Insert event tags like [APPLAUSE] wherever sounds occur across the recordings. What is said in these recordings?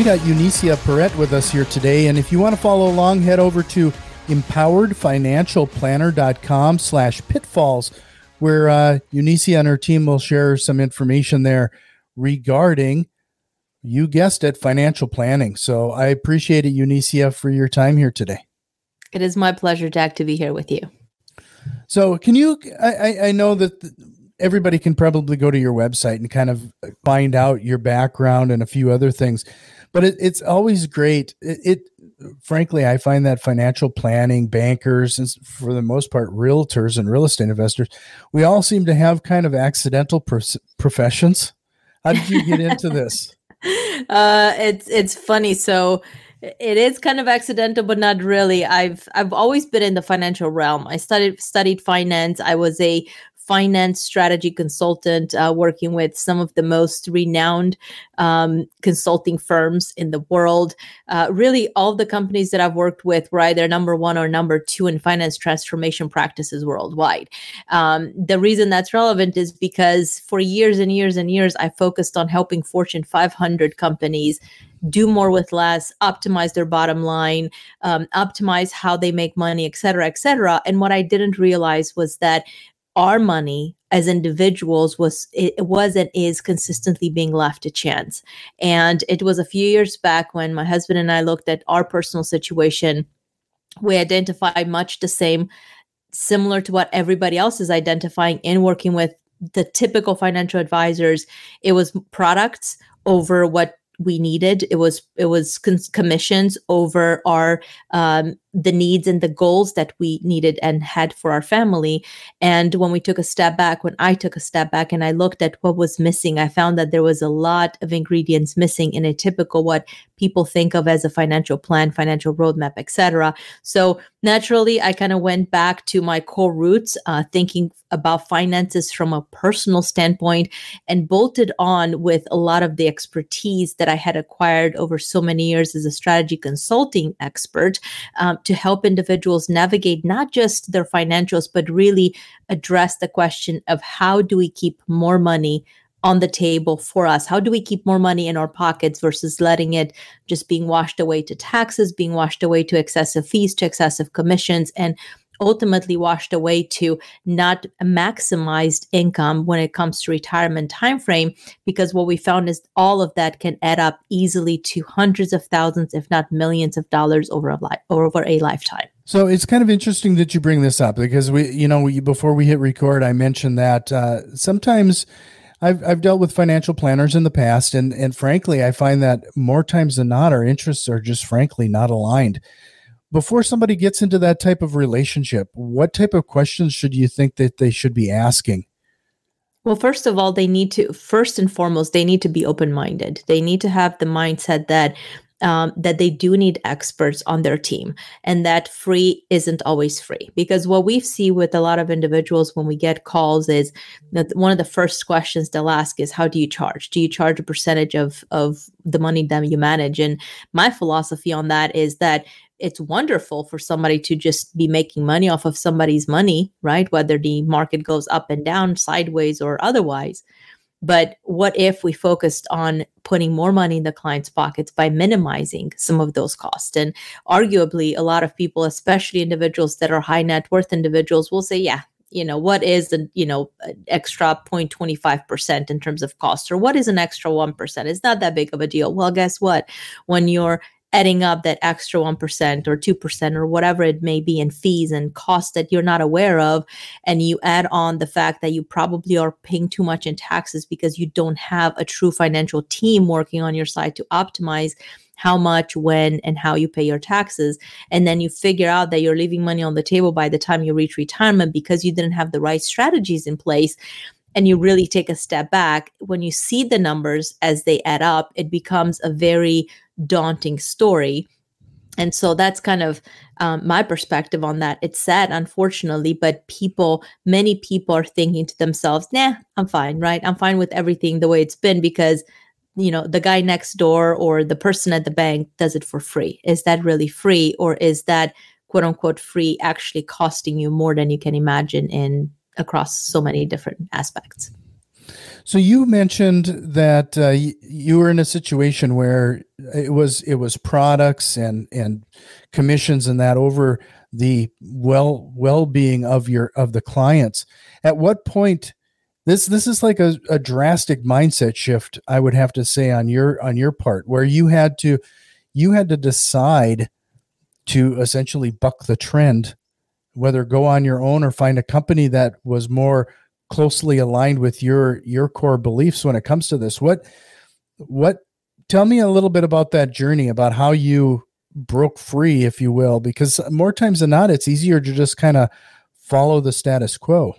We got Eunicia Peret with us here today, and if you want to follow along, head over to empoweredfinancialplanner.com slash pitfalls, where uh, Eunicia and her team will share some information there regarding, you guessed it, financial planning. So I appreciate it, Eunicia, for your time here today. It is my pleasure, Jack, to be here with you. So can you, I, I know that everybody can probably go to your website and kind of find out your background and a few other things but it, it's always great. It, it, frankly, I find that financial planning, bankers, and for the most part, realtors and real estate investors, we all seem to have kind of accidental professions. How did you get into this? [LAUGHS] Uh, it's it's funny. So it is kind of accidental but not really i've i've always been in the financial realm i studied studied finance i was a finance strategy consultant uh, working with some of the most renowned um, consulting firms in the world. Uh, really, all the companies that I've worked with were either number one or number two in finance transformation practices worldwide. Um, the reason that's relevant is because for years and years and years, I focused on helping Fortune 500 companies do more with less, optimize their bottom line, um, optimize how they make money, et cetera, et cetera. And what I didn't realize was that our money as individuals was it was and is consistently being left to chance. And it was a few years back when my husband and i looked at our personal situation. We identified much the same similar to what everybody else is identifying in working with the typical financial advisors. It was products over what we needed. It was it was commissions over our um, the needs and the goals that we needed and had for our family. And when we took a step back, when I took a step back and I looked at what was missing, I found that there was a lot of ingredients missing in a typical what people think of as a financial plan, financial roadmap, etc. So naturally, I kind of went back to my core roots, uh, thinking about finances from a personal standpoint, and bolted on with a lot of the expertise that I had acquired over so many years as a strategy consulting expert. Um, to help individuals navigate not just their financials, but really address the question of how do we keep more money on the table for us? How do we keep more money in our pockets versus letting it just being washed away to taxes, being washed away to excessive fees, to excessive commissions, and ultimately washed away to not maximized income when it comes to retirement timeframe because what we found is all of that can add up easily to hundreds of thousands if not millions of dollars over a li- over a lifetime. So it's kind of interesting that you bring this up because we you know we, before we hit record i mentioned that uh, sometimes I've, I've dealt with financial planners in the past and and frankly i find that more times than not our interests are just frankly not aligned before somebody gets into that type of relationship, what type of questions should you think that they should be asking? Well, first of all, they need to first and foremost they need to be open minded. They need to have the mindset that um, that they do need experts on their team and that free isn't always free because what we see with a lot of individuals when we get calls is that one of the first questions they'll ask is how do you charge do you charge a percentage of of the money that you manage and my philosophy on that is that it's wonderful for somebody to just be making money off of somebody's money, right? Whether the market goes up and down, sideways, or otherwise. But what if we focused on putting more money in the client's pockets by minimizing some of those costs? And arguably, a lot of people, especially individuals that are high net worth individuals, will say, yeah, you know what is the you know extra 0.25% in terms of cost or what is an extra 1% it's not that big of a deal well guess what when you're adding up that extra 1% or 2% or whatever it may be in fees and costs that you're not aware of and you add on the fact that you probably are paying too much in taxes because you don't have a true financial team working on your side to optimize how much, when, and how you pay your taxes. And then you figure out that you're leaving money on the table by the time you reach retirement because you didn't have the right strategies in place. And you really take a step back. When you see the numbers as they add up, it becomes a very daunting story. And so that's kind of um, my perspective on that. It's sad unfortunately but people many people are thinking to themselves nah i'm fine right? I'm fine with everything the way it's been because you know the guy next door or the person at the bank does it for free. Is that really free or is that quote unquote free actually costing you more than you can imagine in across so many different aspects so you mentioned that uh, you were in a situation where it was it was products and and commissions and that over the well well being of your of the clients. At what point this this is like a, a drastic mindset shift I would have to say on your on your part where you had to you had to decide to essentially buck the trend whether go on your own or find a company that was more closely aligned with your your core beliefs when it comes to this. What what tell me a little bit about that journey about how you broke free if you will because more times than not it's easier to just kind of follow the status quo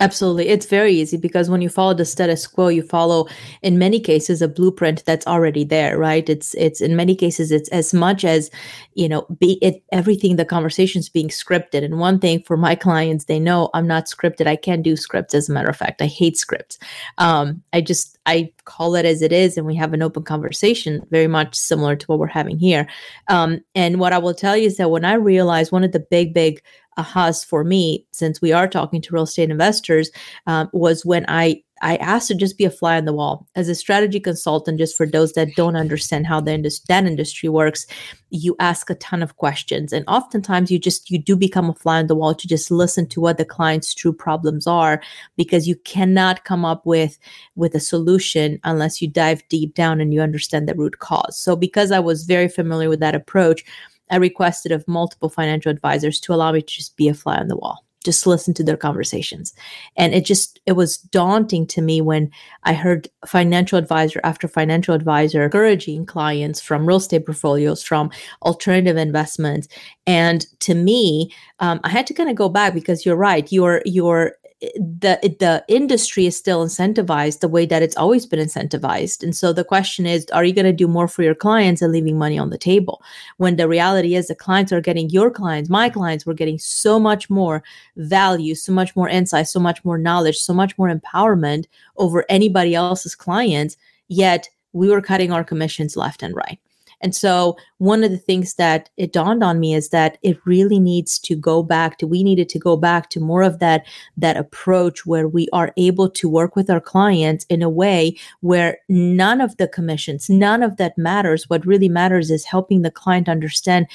Absolutely. It's very easy because when you follow the status quo, you follow in many cases a blueprint that's already there, right? It's it's in many cases it's as much as, you know, be it everything the conversation's being scripted. And one thing for my clients, they know I'm not scripted. I can't do scripts as a matter of fact. I hate scripts. Um, I just I call it as it is and we have an open conversation, very much similar to what we're having here. Um, and what I will tell you is that when I realized one of the big, big ahas for me, since we are talking to real estate investors, um, was when I I asked to just be a fly on the wall as a strategy consultant. Just for those that don't understand how the that industry works, you ask a ton of questions, and oftentimes you just you do become a fly on the wall to just listen to what the client's true problems are, because you cannot come up with with a solution unless you dive deep down and you understand the root cause. So, because I was very familiar with that approach, I requested of multiple financial advisors to allow me to just be a fly on the wall, just listen to their conversations. And it just, it was daunting to me when I heard financial advisor after financial advisor encouraging clients from real estate portfolios, from alternative investments. And to me, um, I had to kind of go back because you're right. You're, you're, the the industry is still incentivized the way that it's always been incentivized. And so the question is are you going to do more for your clients and leaving money on the table? When the reality is the clients are getting your clients my clients were getting so much more value so much more insight so much more knowledge so much more empowerment over anybody else's clients yet we were cutting our commissions left and right and so one of the things that it dawned on me is that it really needs to go back to we needed to go back to more of that that approach where we are able to work with our clients in a way where none of the commissions, none of that matters. What really matters is helping the client understand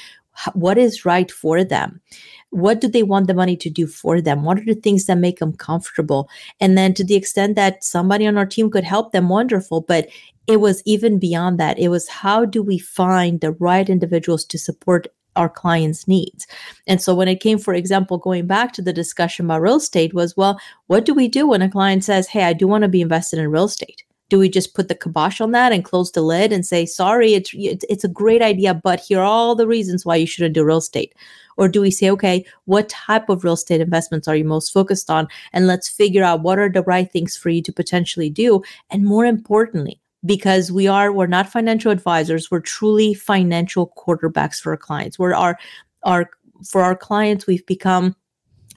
what is right for them what do they want the money to do for them what are the things that make them comfortable and then to the extent that somebody on our team could help them wonderful but it was even beyond that. It was how do we find the right individuals to support our clients' needs. And so when it came, for example, going back to the discussion about real estate, was well, what do we do when a client says, Hey, I do want to be invested in real estate? Do we just put the kibosh on that and close the lid and say, sorry, it's, it's a great idea, but here are all the reasons why you shouldn't do real estate? Or do we say, okay, what type of real estate investments are you most focused on? And let's figure out what are the right things for you to potentially do. And more importantly, because we are we're not financial advisors we're truly financial quarterbacks for our clients we're our our for our clients we've become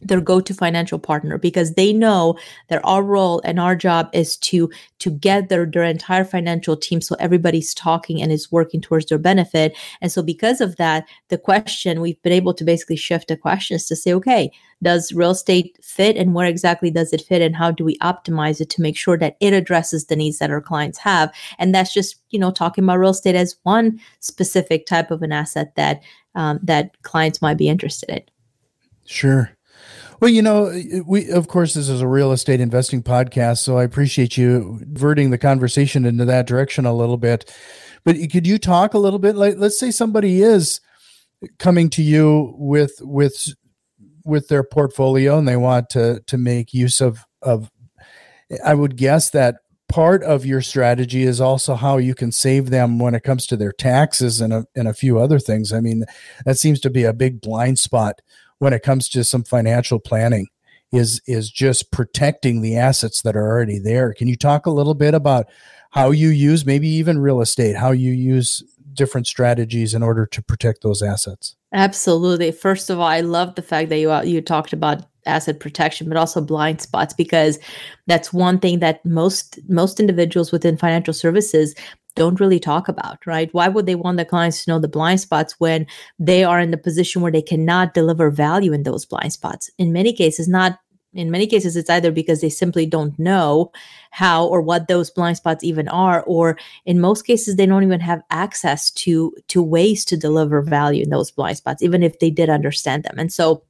their go-to financial partner because they know that our role and our job is to to get their their entire financial team so everybody's talking and is working towards their benefit. And so because of that the question we've been able to basically shift the questions to say okay does real estate fit and where exactly does it fit and how do we optimize it to make sure that it addresses the needs that our clients have? And that's just you know talking about real estate as one specific type of an asset that um, that clients might be interested in. Sure well, you know, we of course this is a real estate investing podcast, so I appreciate you diverting the conversation into that direction a little bit. But could you talk a little bit like let's say somebody is coming to you with with with their portfolio and they want to to make use of of I would guess that part of your strategy is also how you can save them when it comes to their taxes and a, and a few other things. I mean, that seems to be a big blind spot when it comes to some financial planning is is just protecting the assets that are already there. Can you talk a little bit about how you use maybe even real estate, how you use different strategies in order to protect those assets? Absolutely. First of all, I love the fact that you uh, you talked about asset protection, but also blind spots because that's one thing that most most individuals within financial services don't really talk about, right? Why would they want their clients to know the blind spots when they are in the position where they cannot deliver value in those blind spots? In many cases, not in many cases it's either because they simply don't know how or what those blind spots even are or in most cases they don't even have access to to ways to deliver value in those blind spots even if they did understand them and so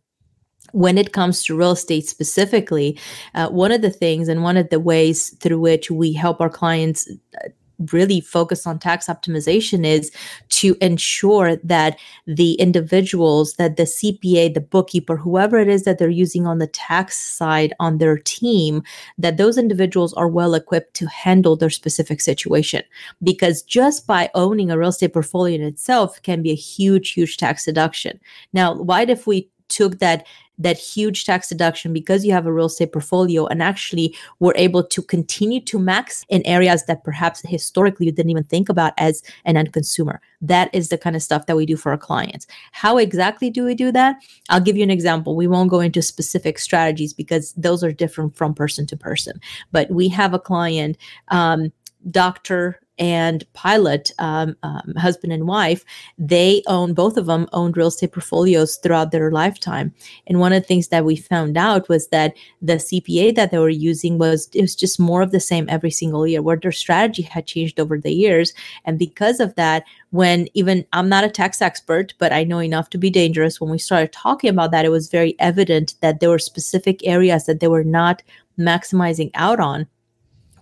when it comes to real estate specifically, uh, one of the things and one of the ways through which we help our clients uh, really focus on tax optimization is to ensure that the individuals that the CPA the bookkeeper whoever it is that they're using on the tax side on their team that those individuals are well equipped to handle their specific situation. Because just by owning a real estate portfolio in itself can be a huge huge tax deduction. Now why if we took that that huge tax deduction because you have a real estate portfolio and actually were able to continue to max in areas that perhaps historically you didn't even think about as an end consumer. That is the kind of stuff that we do for our clients. How exactly do we do that? I'll give you an example. We won't go into specific strategies because those are different from person to person. But we have a client, um, doctor and Pilot, um, um, husband and wife, they own both of them owned real estate portfolios throughout their lifetime. And one of the things that we found out was that the CPA that they were using was it was just more of the same every single year, where their strategy had changed over the years. And because of that, when even I'm not a tax expert, but I know enough to be dangerous. When we started talking about that, it was very evident that there were specific areas that they were not maximizing out on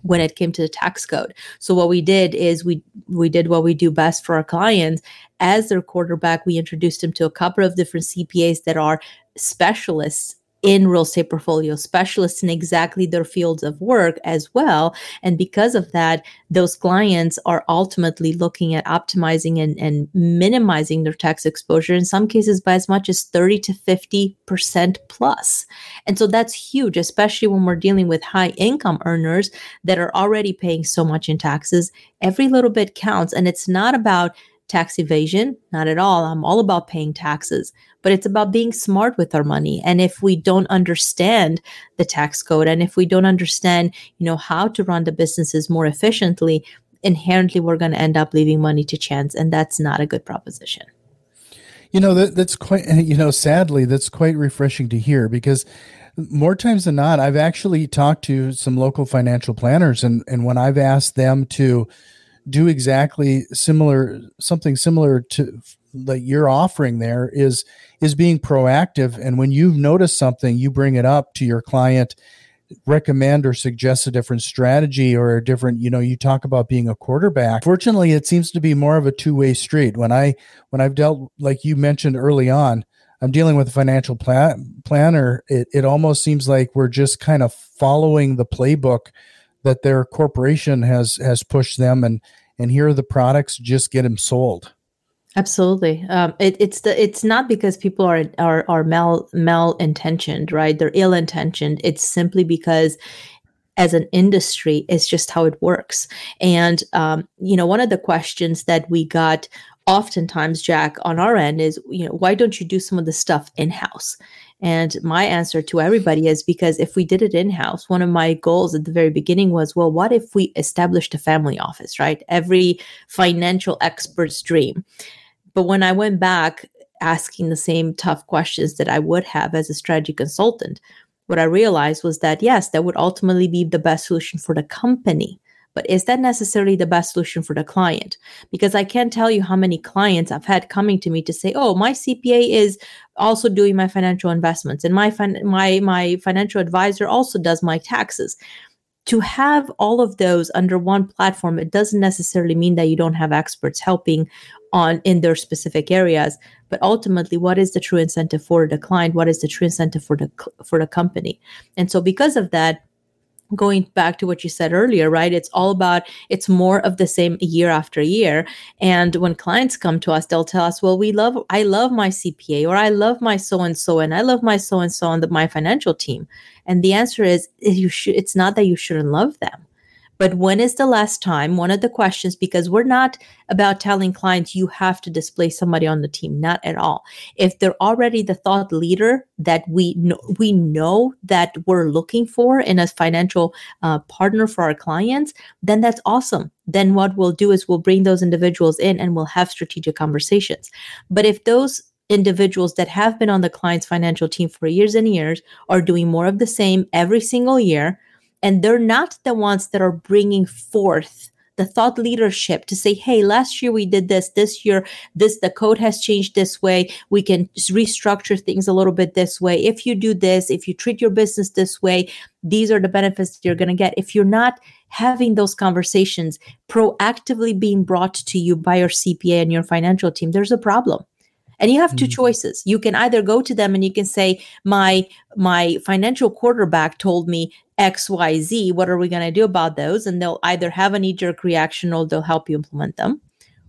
when it came to the tax code. So what we did is we we did what we do best for our clients. As their quarterback, we introduced them to a couple of different CPAs that are specialists in real estate portfolio specialists in exactly their fields of work as well. And because of that, those clients are ultimately looking at optimizing and, and minimizing their tax exposure, in some cases by as much as 30 to 50% plus. And so that's huge, especially when we're dealing with high income earners that are already paying so much in taxes. Every little bit counts. And it's not about tax evasion, not at all. I'm all about paying taxes but it's about being smart with our money. And if we don't understand the tax code and if we don't understand, you know, how to run the businesses more efficiently, inherently we're going to end up leaving money to chance. And that's not a good proposition. You know, that, that's quite, [LAUGHS] you know, sadly, that's quite refreshing to hear because more times than not, I've actually talked to some local financial planners and, and when I've asked them to do exactly similar, something similar to that you're offering there is is being proactive. And when you've noticed something you bring it up to your client recommend or suggest a different strategy or a different you know you talk about being a quarterback. Fortunately it seems to be more of a two-way street. When i when i've dealt like you mentioned early on i'm dealing with a financial plan, planner. It, it almost seems like we're just kind of following the playbook that their corporation has has pushed them. And and here are the products just get them sold Absolutely. Um, it, it's the it's not because people are are are mal mal intentioned, right? They're ill intentioned. It's simply because as an industry, it's just how it works. And um, you know, one of the questions that we got oftentimes, Jack, on our end is, you know, why don't you do some of the stuff in house? And my answer to everybody is because if we did it in house, one of my goals at the very beginning was, well, what if we established a family office, right? Every financial expert's dream. But when I went back asking the same tough questions that I would have as a strategy consultant, what I realized was that yes, that would ultimately be the best solution for the company. But is that necessarily the best solution for the client? Because I can't tell you how many clients I've had coming to me to say, "Oh, my CPA is also doing my financial investments, and my fin- my my financial advisor also does my taxes." To have all of those under one platform it doesn't necessarily mean that you don't have experts helping on in their specific areas but ultimately what is the true incentive for the client? What is the true incentive for the for the company? And so because of that going back to what you said earlier, right? It's all about, it's more of the same year after year. And when clients come to us, they'll tell us, well, we love, I love my CPA or I love my so and so and I love my so and so on the, my financial team. And the answer is, you should, it's not that you shouldn't love them But when is the last time? One of the questions, because we're not about telling clients you have to display somebody on the team, not at all. If they're already the thought leader that we know, we know that we're looking for in a financial uh, partner for our clients, then that's awesome. Then what we'll do is we'll bring those individuals in and we'll have strategic conversations. But if those individuals that have been on the client's financial team for years and years are doing more of the same every single year, and they're not the ones that are bringing forth the thought leadership to say hey last year we did this this year this the code has changed this way. We can restructure things a little bit this way. If you do this if you treat your business this way these are the benefits that you're going to get. If you're not having those conversations proactively being brought to you by your cpa and your financial team there's a problem. And you have two mm-hmm. choices. You can either go to them and you can say my my financial quarterback told me xyz what are we going to do about those? And they'll either have a knee jerk reaction or they'll help you implement them.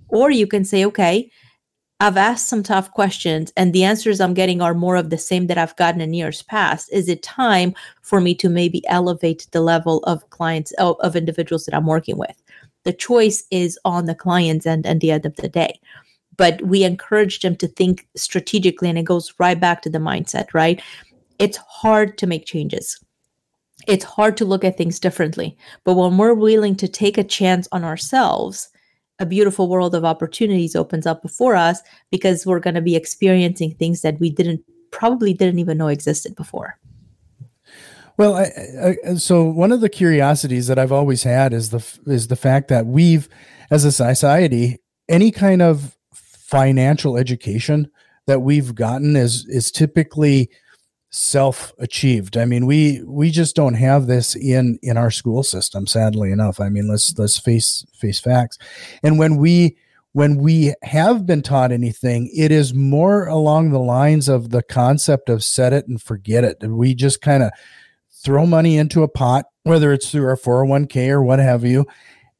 Or you can say okay I've asked some tough questions, and the answers I'm getting are more of the same that I've gotten in years past. Is it time for me to maybe elevate the level of clients, of, individuals that I'm working with? The choice is on the client's end at the end of the day. But we encourage them to think strategically and it goes right back to the mindset right? It's hard to make changes it's hard to look at things differently. But when we're willing to take a chance on ourselves a beautiful world of opportunities opens up before us because we're going to be experiencing things that we didn't probably didn't even know existed before. Well, I, I, so one of the curiosities that I've always had is the is the fact that we've, as a society, any kind of financial education that we've gotten is is typically self achieved i mean we we just don't have this in in our school system sadly enough i mean let's let's face face facts and when we when we have been taught anything it is more along the lines of the concept of set it and forget it we just kind of throw money into a pot whether it's through our 401k or what have you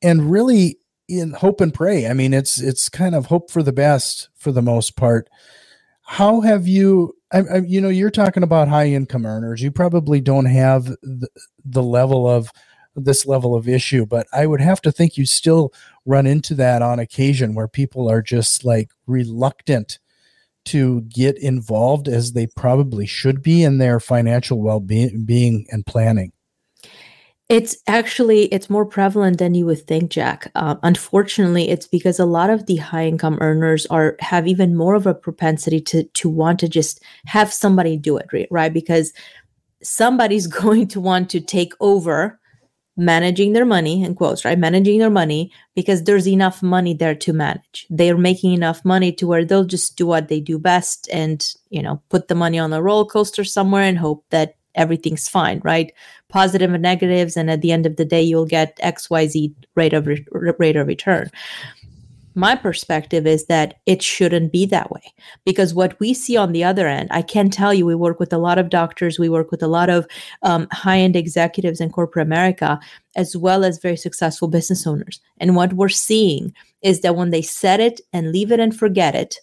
and really in hope and pray. I mean, it's it's kind of hope for the best for the most part. How have you? I, I, you know, you're talking about high income earners. You probably don't have the, the level of this level of issue, but I would have to think you still run into that on occasion where people are just like reluctant to get involved as they probably should be in their financial well-being and planning. It's actually it's more prevalent than you would think, Jack. Uh, unfortunately, it's because a lot of the high income earners are have even more of a propensity to to want to just have somebody do it, right? Because somebody's [LAUGHS] going to want to take over managing their money in quotes right managing their money because there's enough money there to manage they're making enough money to where they'll just do what they do best and you know put the money on a roller coaster somewhere and hope that everything's fine, right? Positive and negatives, and at the end of the day, you'll get X, Y, Z rate of re- rate of return. My perspective is that it shouldn't be that way because what we see on the other end, I can tell you, we work with a lot of doctors, we work with a lot of um, high end executives in corporate America, as well as very successful business owners. And what we're seeing is that when they set it and leave it and forget it,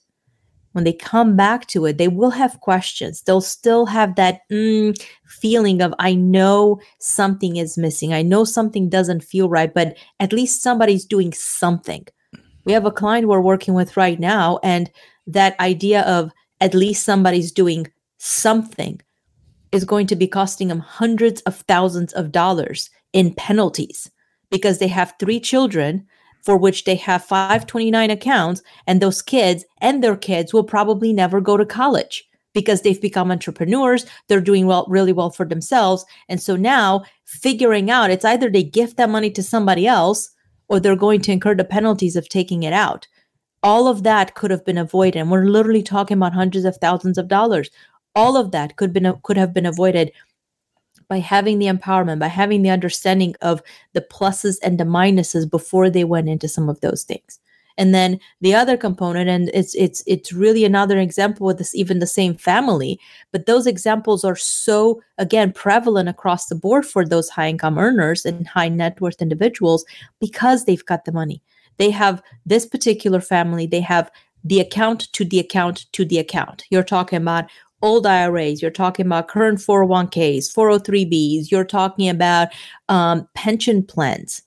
when they come back to it, they will have questions. They'll still have that mm, feeling of, I know something is missing. I know something doesn't feel right, but at least somebody's doing something. We have a client we're working with right now, and that idea of at least somebody's doing something is going to be costing them hundreds of thousands of dollars in penalties because they have three children for which they have 529 accounts, and those kids and their kids will probably never go to college because they've become entrepreneurs. They're doing well, really well for themselves. And so now figuring out it's either they gift that money to somebody else or they're going to incur the penalties of taking it out. All of that could have been avoided. And we're literally talking about hundreds of thousands of dollars. All of that could been could have been avoided by having the empowerment, by having the understanding of the pluses and the minuses before they went into some of those things. And then the other component, and it's it's it's really another example with this even the same family, but those examples are so again prevalent across the board for those high income earners and high net worth individuals because they've got the money. They have this particular family, they have the account to the account to the account. You're talking about old IRAs, you're talking about current 401ks, 403bs, you're talking about um, pension plans.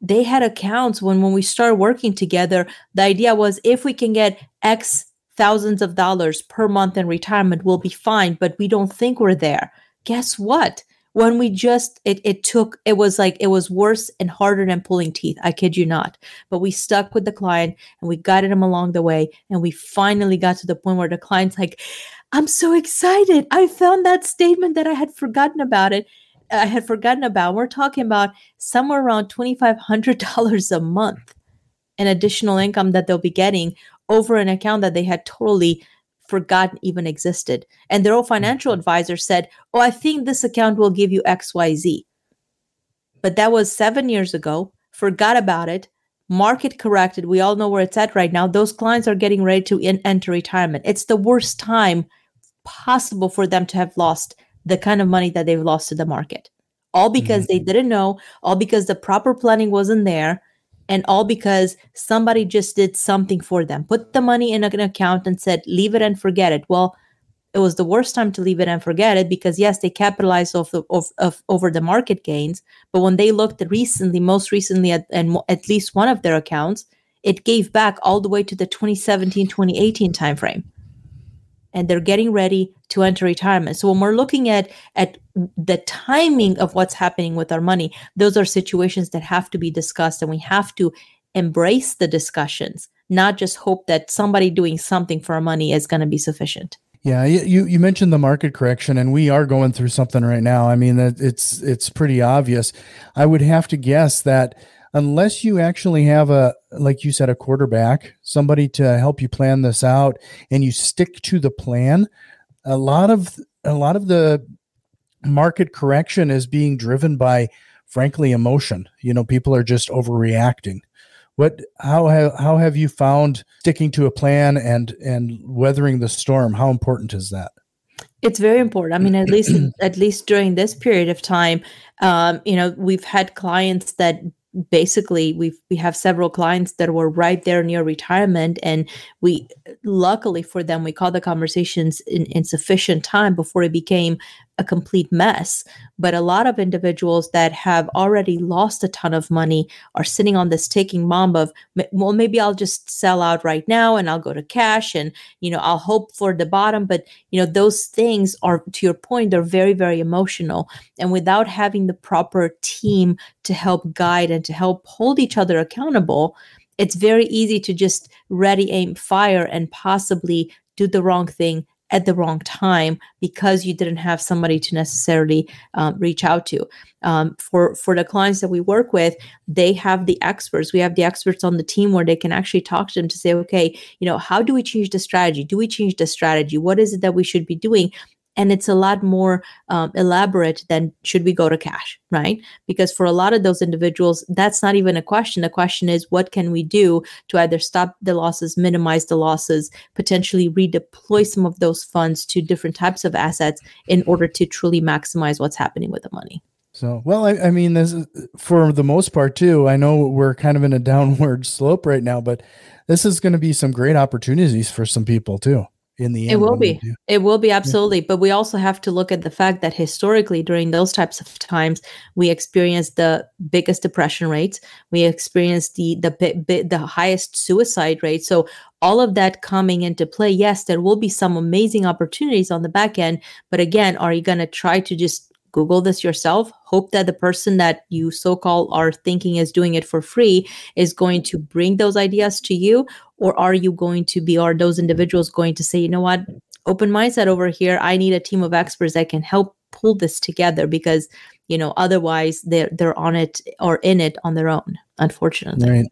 they had accounts when when we started working together the idea was if we can get x thousands of dollars per month in retirement we'll be fine but we don't think we're there. Guess what? When we just it it took it was like it was worse and harder than pulling teeth i kid you not. But we stuck with the client and we guided him along the way and we finally got to the point where the client's like i'm so excited i found that statement that i had forgotten about it i had forgotten about we're talking about somewhere around $2500 a month in additional income that they'll be getting over an account that they had totally forgotten even existed. And their own financial mm-hmm. advisor said, Oh, I think this account will give you XYZ. But that was seven years ago, forgot about it, market corrected. We all know where it's at right now. Those clients are getting ready to in- enter retirement. It's the worst time possible for them to have lost the kind of money that they've lost to the market. All because mm-hmm. they didn't know, all because the proper planning wasn't there, and all because somebody just did something for them put the money in an account and said leave it and forget it well it was the worst time to leave it and forget it because yes they capitalized off the of, of over the market gains but when they looked recently most recently at and at least one of their accounts it gave back all the way to the 2017 2018 timeframe and they're getting ready to enter retirement. So when we're looking at at the timing of what's happening with our money, those are situations that have to be discussed and we have to embrace the discussions, not just hope that somebody doing something for our money is going to be sufficient. Yeah, you you mentioned the market correction, and we are going through something right now. I mean, it's it's pretty obvious. I would have to guess that unless you actually have a like you said a quarterback somebody to help you plan this out and you stick to the plan a lot of a lot of the market correction is being driven by frankly emotion. You know people are just overreacting. What how have how have you found sticking to a plan and and weathering the storm? How important is that? It's very important. I mean at least [CLEARS THROAT] at least during this period of time um, you know we've had clients that basically we we have several clients that were right there near retirement and we luckily for them we caught the conversations in, in sufficient time before it became a complete mess. But a lot of individuals that have already lost a ton of money are sitting on this taking bomb of, well, maybe I'll just sell out right now and I'll go to cash and, you know, I'll hope for the bottom. But, you know, those things are, to your point, they're very, very emotional. And without having the proper team to help guide and to help hold each other accountable, it's very easy to just ready, aim, fire and possibly do the wrong thing at the wrong time because you didn't have somebody to necessarily um, reach out to. Um, for for the clients that we work with, they have the experts. We have the experts on the team where they can actually talk to them to say, okay, you know, how do we change the strategy? Do we change the strategy? What is it that we should be doing? And it's a lot more um, elaborate than should we go to cash right? Because for a lot of those individuals that's not even a question. The question is what can we do to either stop the losses minimize the losses potentially redeploy some of those funds to different types of assets in order to truly maximize what's happening with the money? So, well, I, I, mean, this is, for the most part too. I know we're kind of in a [LAUGHS] downward slope right now, but this is going to be some great opportunities for some people too in the end. It will be. It will be absolutely. Yeah. But we also have to look at the fact that historically, during those types of times, we experienced the biggest depression rates. We experienced the the the highest suicide rate. So all of that coming into play, yes, there will be some amazing opportunities on the back end. But again, are you going to try to just Google this yourself. Hope that the person that you so called are thinking is doing it for free is going to bring those ideas to you. Or are you going to be, are those individuals going to say, you know what, open mindset over here. I need a team of experts that can help pull this together because, you know, otherwise they're, they're on it or in it on their own, unfortunately. Right.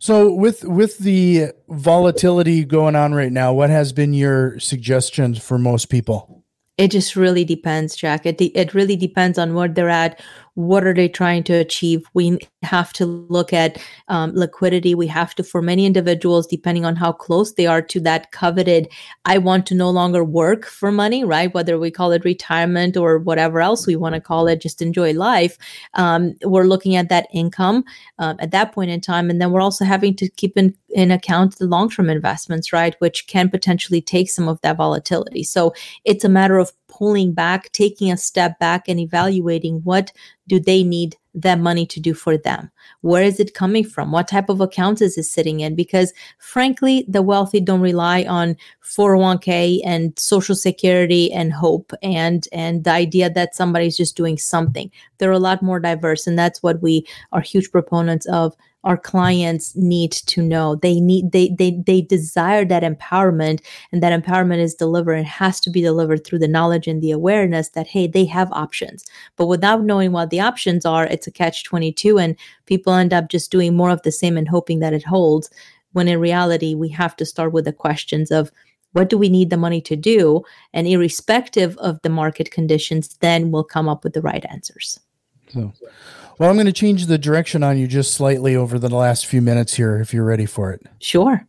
So with with the volatility going on right now, what has been your suggestions for most people? It just really depends jack. It, it really depends on where they're at what are they trying to achieve? We have to look at um, liquidity. We have to for many individuals depending on how close they are to that coveted i want to no longer work for money right? Whether we call it retirement or whatever else we want to call it just enjoy life um, we're looking at that income um, at that point in time. And then we're also having to keep in, in account the long-term investments right? Which can potentially take some of that volatility. So it's a matter of pulling back, taking a step back and evaluating what do they need that money to do for them? Where is it coming from? What type of accounts is it sitting in? Because frankly, the wealthy don't rely on 401k and social security and hope and and the idea that somebody's just doing something. They're a lot more diverse and that's what we are huge proponents of our clients need to know. They need they they they desire that empowerment and that empowerment is delivered and has to be delivered through the knowledge and the awareness that hey they have options. But without knowing what the options are it's a catch 22 and people end up just doing more of the same and hoping that it holds when in reality we have to start with the questions of what do we need the money to do? And irrespective of the market conditions then we'll come up with the right answers so well, I'm going to change the direction on you just slightly over the last few minutes here, if you're ready for it. Sure.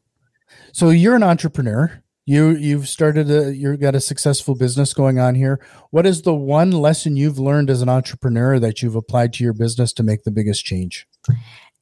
So you're an entrepreneur. You you've started a you've got a successful business going on here. What is the one lesson you've learned as an entrepreneur that you've applied to your business to make the biggest change?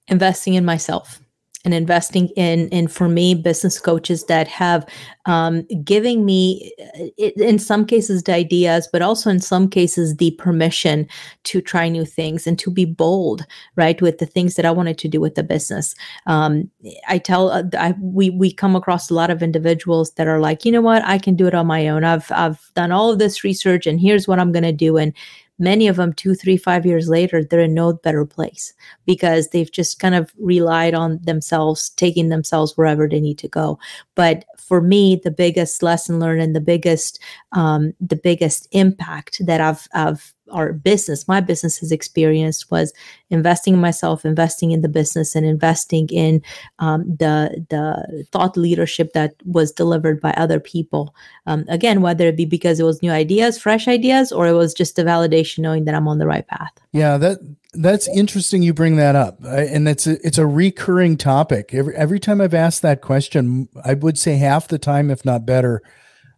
Investing in myself and investing in in for me business coaches that have um, giving me in some cases the ideas but also in some cases the permission to try new things and to be bold right with the things that i wanted to do with the business. Um, i tell uh, I, we we come across a lot of individuals that are like you know what? I can do it on my own. I've i've done all of this research and here's what i'm going to do. And many of them two three five years later they're in no better place because they've just kind of relied on themselves taking themselves wherever they need to go. But for me the biggest lesson learned and the biggest um, the biggest impact that i've i've our business, my business has experienced was investing in myself, investing in the business, and investing in um, the the thought leadership that was delivered by other people. Um, again, whether it be because it was new ideas, fresh ideas, or it was just a validation knowing that I'm on the right path. Yeah, that that's interesting. You bring that up, and it's a, it's a recurring topic. Every every time I've asked that question, I would say half the time, if not better,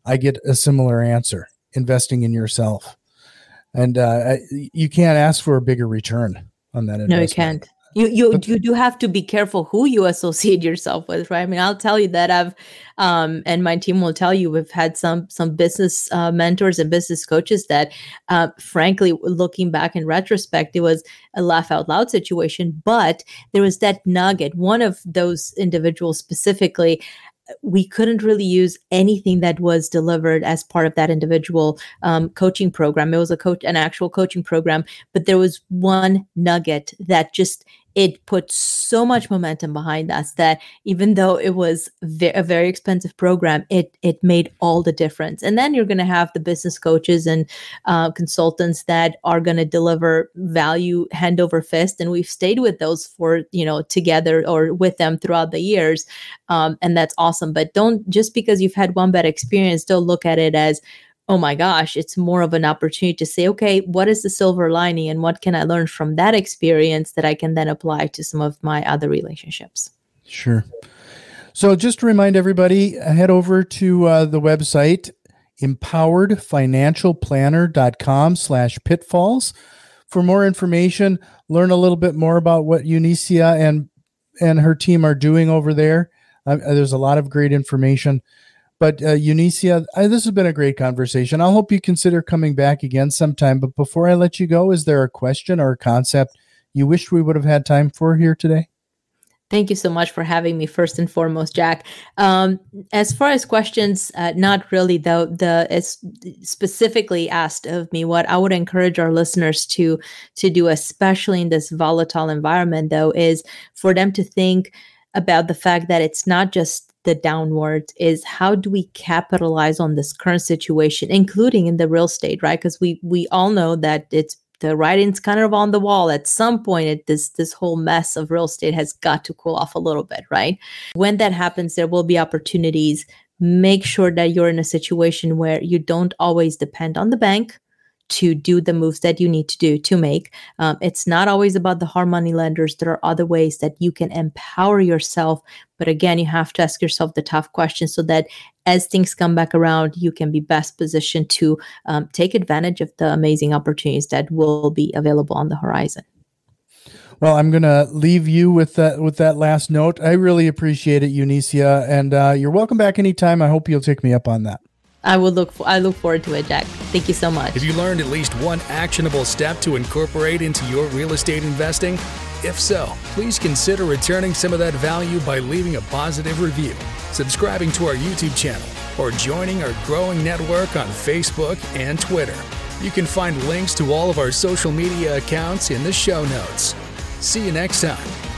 I get a similar answer: investing in yourself and uh, you can't ask for a bigger return on that. Investment. No, you can't. You you but, you do have to be careful who you associate yourself with, right? I mean, I'll tell you that I've um, and my team will tell you we've had some some business uh, mentors and business coaches that, uh, frankly, looking back in retrospect, it was a laugh out loud situation. But there was that nugget. One of those individuals specifically we couldn't really use anything that was delivered as part of that individual um, coaching program. It was a coach, an actual coaching program, but there was one nugget that just it put so much momentum behind us that even though it was ve- a very expensive program, it it made all the difference. And then you're going to have the business coaches and uh, consultants that are going to deliver value hand over fist, and we've stayed with those for you know together or with them throughout the years, um, and that's awesome. But don't just because you've had one bad experience, don't look at it as oh my gosh, it's more of an opportunity to say, okay, what is the silver lining and what can I learn from that experience that I can then apply to some of my other relationships? Sure. So just to remind everybody, head over to uh, the website empoweredfinancialplanner.com slash pitfalls for more information learn a little bit more about what Eunicia and and her team are doing over there uh, there's a lot of great information but uh, Eunicia, I, this has been a great conversation. I hope you consider coming back again sometime. But before I let you go, is there a question or a concept you wish we would have had time for here today? Thank you so much for having me. First and foremost, Jack. Um, as far as questions, uh, not really. Though the as specifically asked of me, what I would encourage our listeners to to do, especially in this volatile environment, though, is for them to think about the fact that it's not just the downward is how do we capitalize on this current situation including in the real estate right? Because we we all know that it's the writing's kind of on the wall. At some point it, this this whole mess of real estate has got to cool off a little bit right? When that happens there will be opportunities. Make sure that you're in a situation where you don't always depend on the bank to do the moves that you need to do to make. Um, it's not always about the hard money lenders. There are other ways that you can empower yourself. But again, you have to ask yourself the tough questions so that as things come back around, you can be best positioned to um, take advantage of the amazing opportunities that will be available on the horizon. Well, I'm to leave you with that with that last note. I really appreciate it, Eunicia, and uh, you're welcome back anytime. I hope you'll take me up on that. I will look for, I look forward to it, Jack. Thank you so much. Have you learned at least one actionable step to incorporate into your real estate investing? If so, please consider returning some of that value by leaving a positive review, subscribing to our YouTube channel, or joining our growing network on Facebook and Twitter. You can find links to all of our social media accounts in the show notes. See you next time.